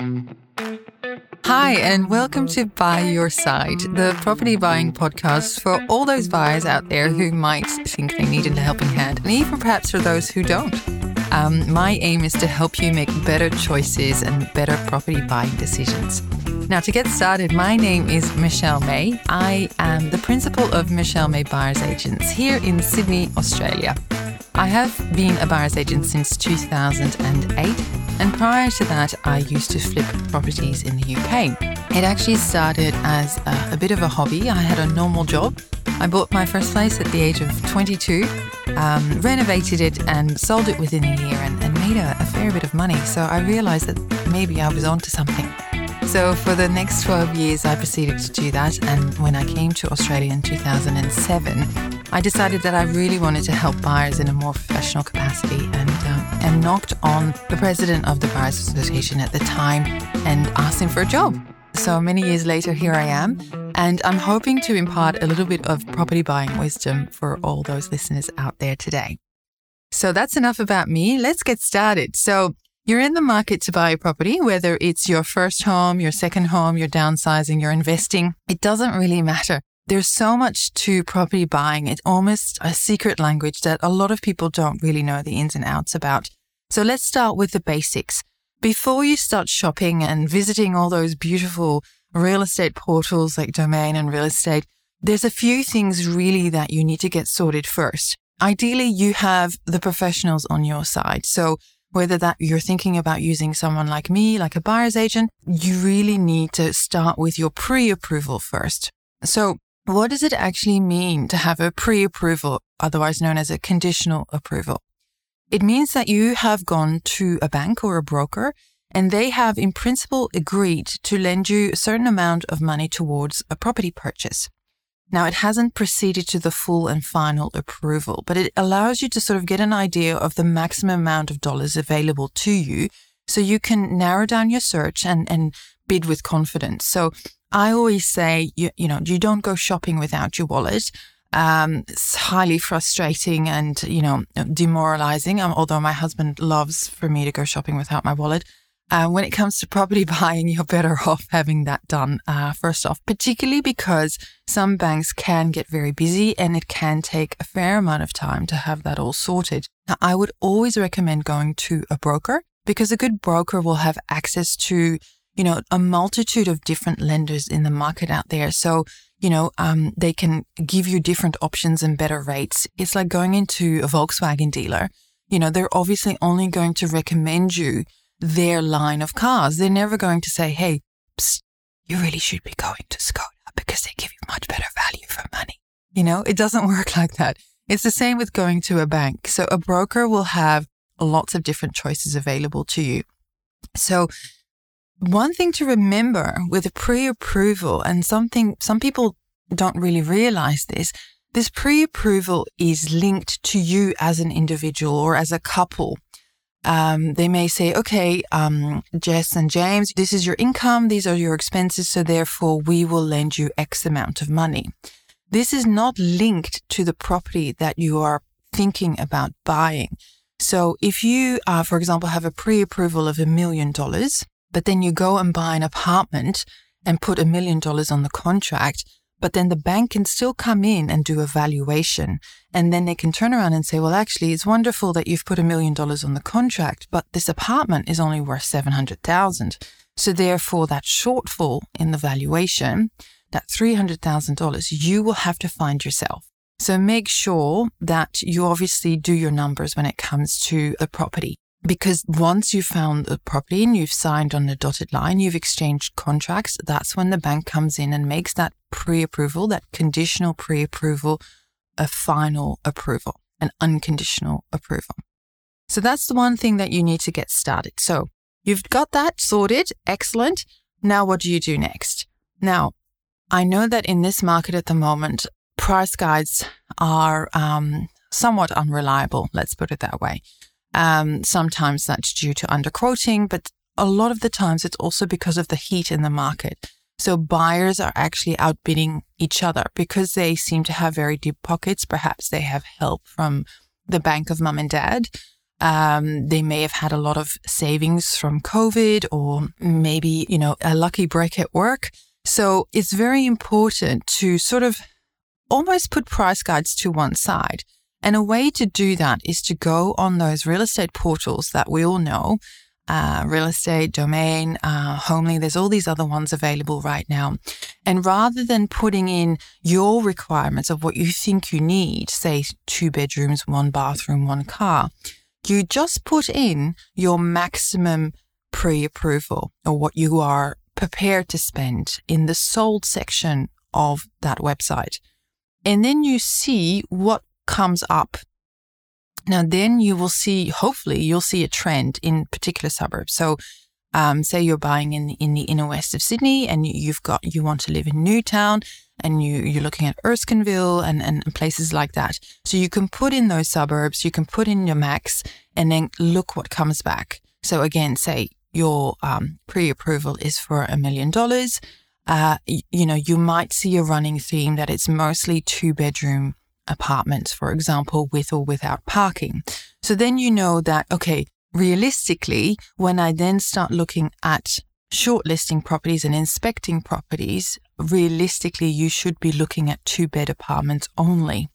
Hi, and welcome to Buy Your Side, the property buying podcast for all those buyers out there who might think they need a helping hand, and even perhaps for those who don't. Um, my aim is to help you make better choices and better property buying decisions. Now, to get started, my name is Michelle May. I am the principal of Michelle May Buyers Agents here in Sydney, Australia. I have been a buyer's agent since 2008, and prior to that, I used to flip properties in the UK. It actually started as a, a bit of a hobby. I had a normal job. I bought my first place at the age of 22, um, renovated it, and sold it within a year and, and made a, a fair bit of money. So I realized that maybe I was onto something. So for the next 12 years, I proceeded to do that. And when I came to Australia in 2007, I decided that I really wanted to help buyers in a more professional capacity and, um, and knocked on the president of the Buyers Association at the time and asked him for a job. So many years later, here I am, and I'm hoping to impart a little bit of property buying wisdom for all those listeners out there today. So that's enough about me. Let's get started. So you're in the market to buy a property, whether it's your first home, your second home, you're downsizing, you're investing. It doesn't really matter. There's so much to property buying. It's almost a secret language that a lot of people don't really know the ins and outs about. So let's start with the basics. Before you start shopping and visiting all those beautiful real estate portals like Domain and Real Estate, there's a few things really that you need to get sorted first. Ideally, you have the professionals on your side. So whether that you're thinking about using someone like me, like a buyer's agent, you really need to start with your pre-approval first. So what does it actually mean to have a pre-approval, otherwise known as a conditional approval? It means that you have gone to a bank or a broker and they have in principle agreed to lend you a certain amount of money towards a property purchase. Now, it hasn't proceeded to the full and final approval, but it allows you to sort of get an idea of the maximum amount of dollars available to you so you can narrow down your search and, and bid with confidence. So I always say, you, you know, you don't go shopping without your wallet. Um, it's highly frustrating and, you know, demoralizing. Um, although my husband loves for me to go shopping without my wallet. Uh, when it comes to property buying, you're better off having that done uh, first off, particularly because some banks can get very busy and it can take a fair amount of time to have that all sorted. Now, I would always recommend going to a broker because a good broker will have access to, you know, a multitude of different lenders in the market out there. So, you know, um, they can give you different options and better rates. It's like going into a Volkswagen dealer. You know, they're obviously only going to recommend you their line of cars. They're never going to say, hey, psst, you really should be going to Skoda because they give you much better value for money. You know, it doesn't work like that. It's the same with going to a bank. So a broker will have lots of different choices available to you. So one thing to remember with a pre-approval and something some people don't really realize this, this pre-approval is linked to you as an individual or as a couple um, they may say, okay, um, Jess and James, this is your income, these are your expenses, so therefore we will lend you X amount of money. This is not linked to the property that you are thinking about buying. So if you, uh, for example, have a pre-approval of a million dollars, but then you go and buy an apartment and put a million dollars on the contract, but then the bank can still come in and do a valuation. And then they can turn around and say, well, actually, it's wonderful that you've put a million dollars on the contract, but this apartment is only worth 700,000. So therefore, that shortfall in the valuation, that $300,000, you will have to find yourself. So make sure that you obviously do your numbers when it comes to the property. Because once you've found the property and you've signed on the dotted line, you've exchanged contracts, that's when the bank comes in and makes that pre approval, that conditional pre approval, a final approval, an unconditional approval. So that's the one thing that you need to get started. So you've got that sorted. Excellent. Now, what do you do next? Now, I know that in this market at the moment, price guides are um, somewhat unreliable. Let's put it that way. Um, sometimes that's due to underquoting, but a lot of the times it's also because of the heat in the market. So buyers are actually outbidding each other because they seem to have very deep pockets. Perhaps they have help from the bank of mum and dad. Um, they may have had a lot of savings from COVID or maybe, you know, a lucky break at work. So it's very important to sort of almost put price guides to one side. And a way to do that is to go on those real estate portals that we all know uh, real estate, domain, uh, homely. There's all these other ones available right now. And rather than putting in your requirements of what you think you need, say two bedrooms, one bathroom, one car, you just put in your maximum pre approval or what you are prepared to spend in the sold section of that website. And then you see what comes up now, then you will see, hopefully, you'll see a trend in particular suburbs. So, um, say you're buying in in the inner west of Sydney and you've got, you want to live in Newtown and you, you're looking at Erskineville and, and places like that. So you can put in those suburbs, you can put in your max and then look what comes back. So again, say your um, pre-approval is for a million dollars. Uh, you know, you might see a running theme that it's mostly two bedroom apartments, for example, with or without parking. So then you know that, okay, realistically, when I then start looking at shortlisting properties and inspecting properties, realistically, you should be looking at two bed apartments only.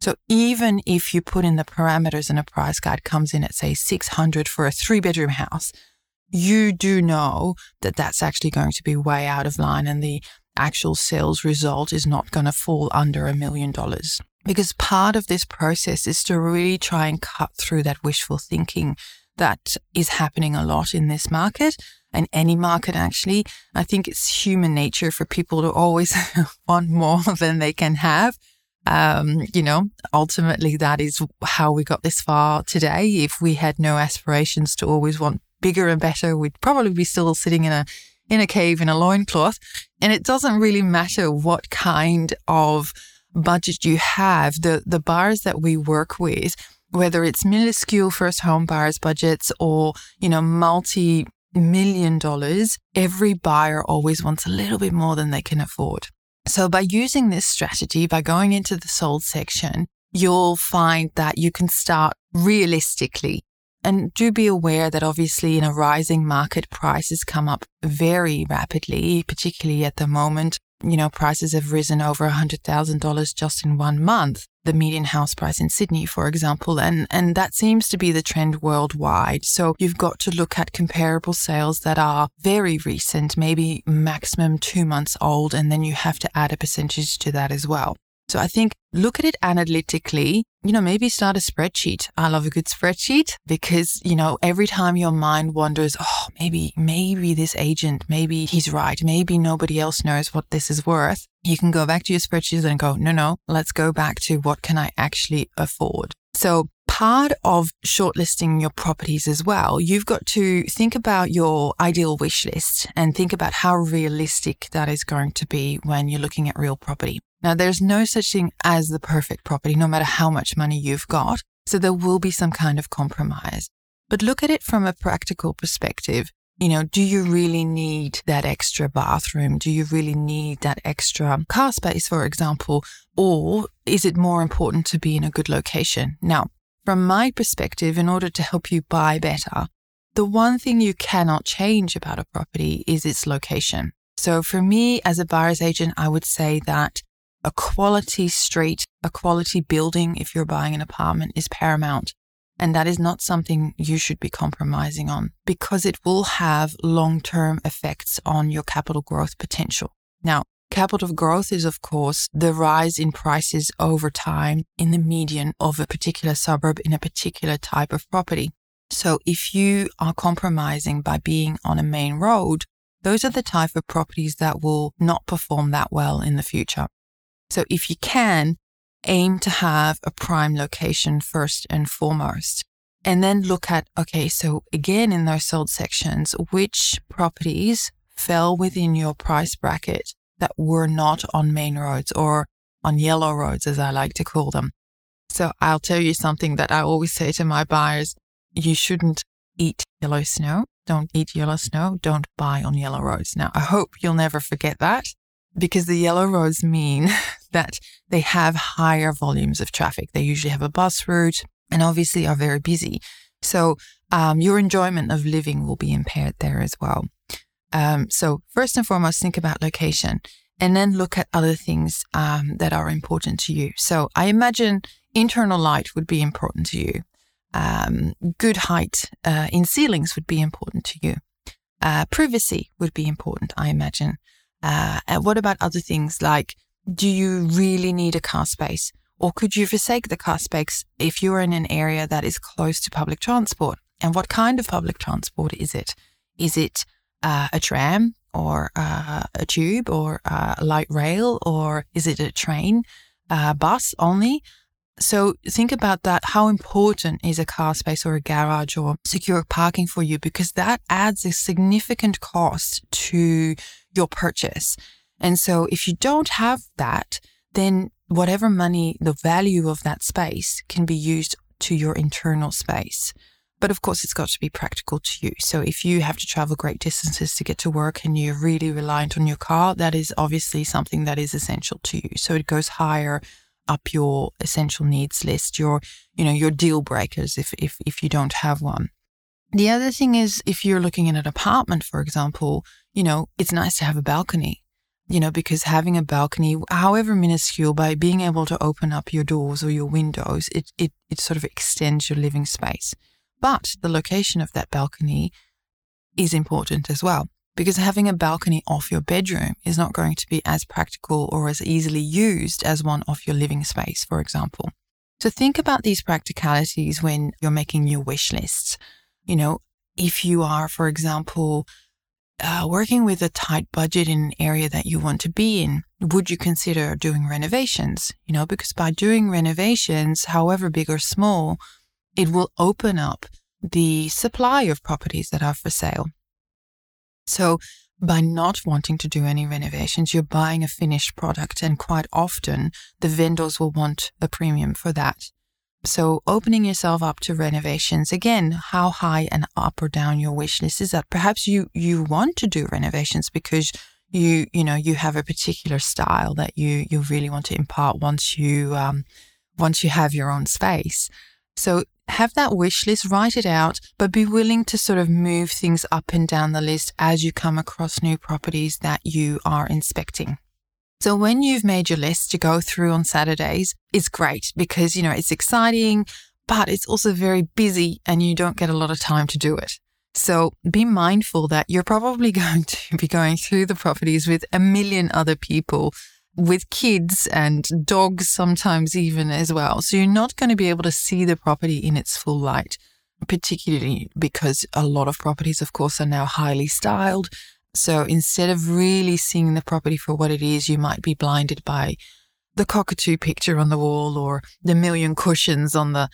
So even if you put in the parameters and a price guide comes in at say 600 for a three bedroom house, you do know that that's actually going to be way out of line and the actual sales result is not going to fall under a million dollars because part of this process is to really try and cut through that wishful thinking that is happening a lot in this market and any market actually. I think it's human nature for people to always want more than they can have. Um, you know, ultimately that is how we got this far today. If we had no aspirations to always want bigger and better, we'd probably be still sitting in a in a cave in a loincloth. And it doesn't really matter what kind of budget you have, the, the buyers that we work with, whether it's minuscule first home buyers budgets or, you know, multi million dollars, every buyer always wants a little bit more than they can afford. So by using this strategy, by going into the sold section, you'll find that you can start realistically. And do be aware that obviously in a rising market, prices come up very rapidly, particularly at the moment you know, prices have risen over $100,000 just in one month. The median house price in Sydney, for example, and, and that seems to be the trend worldwide. So you've got to look at comparable sales that are very recent, maybe maximum two months old, and then you have to add a percentage to that as well. So I think look at it analytically, you know, maybe start a spreadsheet. I love a good spreadsheet because, you know, every time your mind wanders, oh, maybe, maybe this agent, maybe he's right. Maybe nobody else knows what this is worth. You can go back to your spreadsheet and go, no, no, let's go back to what can I actually afford? So part of shortlisting your properties as well, you've got to think about your ideal wish list and think about how realistic that is going to be when you're looking at real property. Now, there's no such thing as the perfect property, no matter how much money you've got. So there will be some kind of compromise. But look at it from a practical perspective. You know, do you really need that extra bathroom? Do you really need that extra car space, for example? Or is it more important to be in a good location? Now, from my perspective, in order to help you buy better, the one thing you cannot change about a property is its location. So for me as a buyer's agent, I would say that a quality street, a quality building, if you're buying an apartment, is paramount. And that is not something you should be compromising on because it will have long term effects on your capital growth potential. Now, capital growth is, of course, the rise in prices over time in the median of a particular suburb in a particular type of property. So if you are compromising by being on a main road, those are the type of properties that will not perform that well in the future. So if you can, aim to have a prime location first and foremost. And then look at, okay, so again in those sold sections, which properties fell within your price bracket that were not on main roads or on yellow roads, as I like to call them. So I'll tell you something that I always say to my buyers. You shouldn't eat yellow snow. Don't eat yellow snow. Don't buy on yellow roads. Now, I hope you'll never forget that because the yellow roads mean that they have higher volumes of traffic. They usually have a bus route and obviously are very busy. So um, your enjoyment of living will be impaired there as well. Um, so first and foremost, think about location and then look at other things um, that are important to you. So I imagine internal light would be important to you. Um, good height uh, in ceilings would be important to you. Uh, privacy would be important, I imagine. Uh, and what about other things like, do you really need a car space? Or could you forsake the car space if you're in an area that is close to public transport? And what kind of public transport is it? Is it uh, a tram or uh, a tube or a light rail or is it a train, a bus only? So think about that. How important is a car space or a garage or secure parking for you? Because that adds a significant cost to your purchase. And so if you don't have that, then whatever money, the value of that space can be used to your internal space. But of course, it's got to be practical to you. So if you have to travel great distances to get to work and you're really reliant on your car, that is obviously something that is essential to you. So it goes higher up your essential needs list, your, you know, your deal breakers if, if, if you don't have one. The other thing is if you're looking at an apartment, for example, you know, it's nice to have a balcony, you know, because having a balcony, however minuscule, by being able to open up your doors or your windows, it, it, it sort of extends your living space. But the location of that balcony is important as well because having a balcony off your bedroom is not going to be as practical or as easily used as one off your living space, for example. So think about these practicalities when you're making your wish lists. You know, if you are, for example, uh, working with a tight budget in an area that you want to be in, would you consider doing renovations? You know, because by doing renovations, however big or small, it will open up the supply of properties that are for sale. So by not wanting to do any renovations, you're buying a finished product and quite often the vendors will want a premium for that. So opening yourself up to renovations, again, how high and up or down your wish list is that? Perhaps you, you want to do renovations because you, you know, you have a particular style that you, you really want to impart once you, um, once you have your own space. So have that wish list, write it out, but be willing to sort of move things up and down the list as you come across new properties that you are inspecting. So when you've made your list to go through on Saturdays, it's great because, you know, it's exciting, but it's also very busy and you don't get a lot of time to do it. So be mindful that you're probably going to be going through the properties with a million other people with kids and dogs sometimes even as well. So you're not going to be able to see the property in its full light, particularly because a lot of properties, of course, are now highly styled. So instead of really seeing the property for what it is, you might be blinded by the cockatoo picture on the wall or the million cushions on the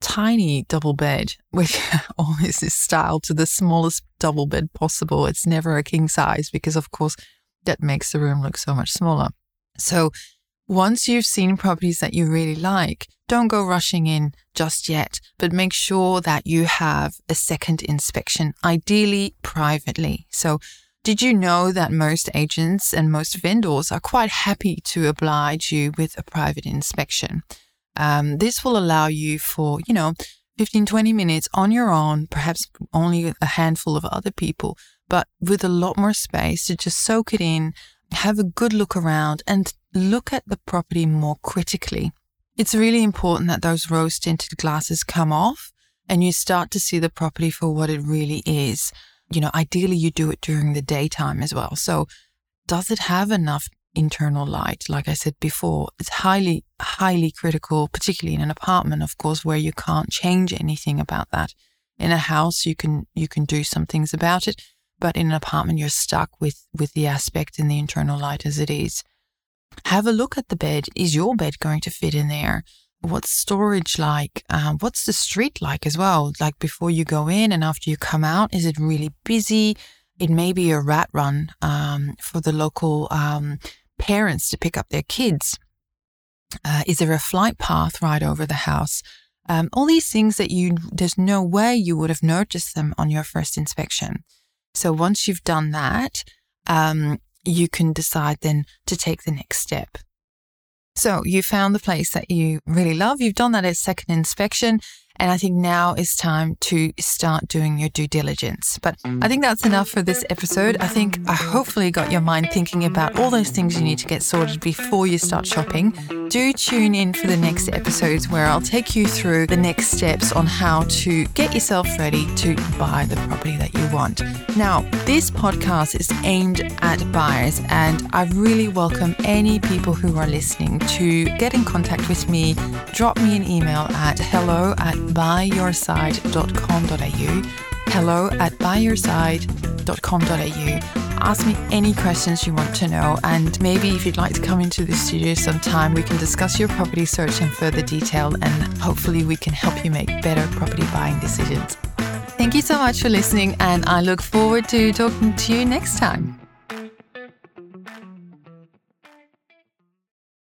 tiny double bed, which always is styled to the smallest double bed possible. It's never a king size because, of course, that makes the room look so much smaller. So once you've seen properties that you really like, don't go rushing in just yet, but make sure that you have a second inspection, ideally privately. So did you know that most agents and most vendors are quite happy to oblige you with a private inspection? Um, this will allow you for, you know, 15, 20 minutes on your own, perhaps only a handful of other people, but with a lot more space to just soak it in, have a good look around and look at the property more critically. It's really important that those rose tinted glasses come off and you start to see the property for what it really is. You know, ideally you do it during the daytime as well. So does it have enough internal light? Like I said before, it's highly, highly critical, particularly in an apartment, of course, where you can't change anything about that. In a house, you can, you can do some things about it but in an apartment you're stuck with with the aspect and the internal light as it is. Have a look at the bed. Is your bed going to fit in there? What's storage like? Um, what's the street like as well? Like before you go in and after you come out is it really busy? It may be a rat run um, for the local um, parents to pick up their kids. Uh, is there a flight path right over the house? Um, all these things that you there's no way you would have noticed them on your first inspection so once you've done that, um, you can decide then to take the next step. So you found the place that you really love. You've done that as second inspection. And I think now is time to start doing your due diligence. But I think that's enough for this episode. I think I hopefully got your mind thinking about all those things you need to get sorted before you start shopping. Do tune in for the next episodes where I'll take you through the next steps on how to get yourself ready to buy the property that you want. Now, this podcast is aimed at buyers, and I really welcome any people who are listening to get in contact with me. Drop me an email at hello at buyyourside.com.au. Hello at buyyourside.com.au ask me any questions you want to know. And maybe if you'd like to come into the studio sometime, we can discuss your property search in further detail and hopefully we can help you make better property buying decisions. Thank you so much for listening, and I look forward to talking to you next time.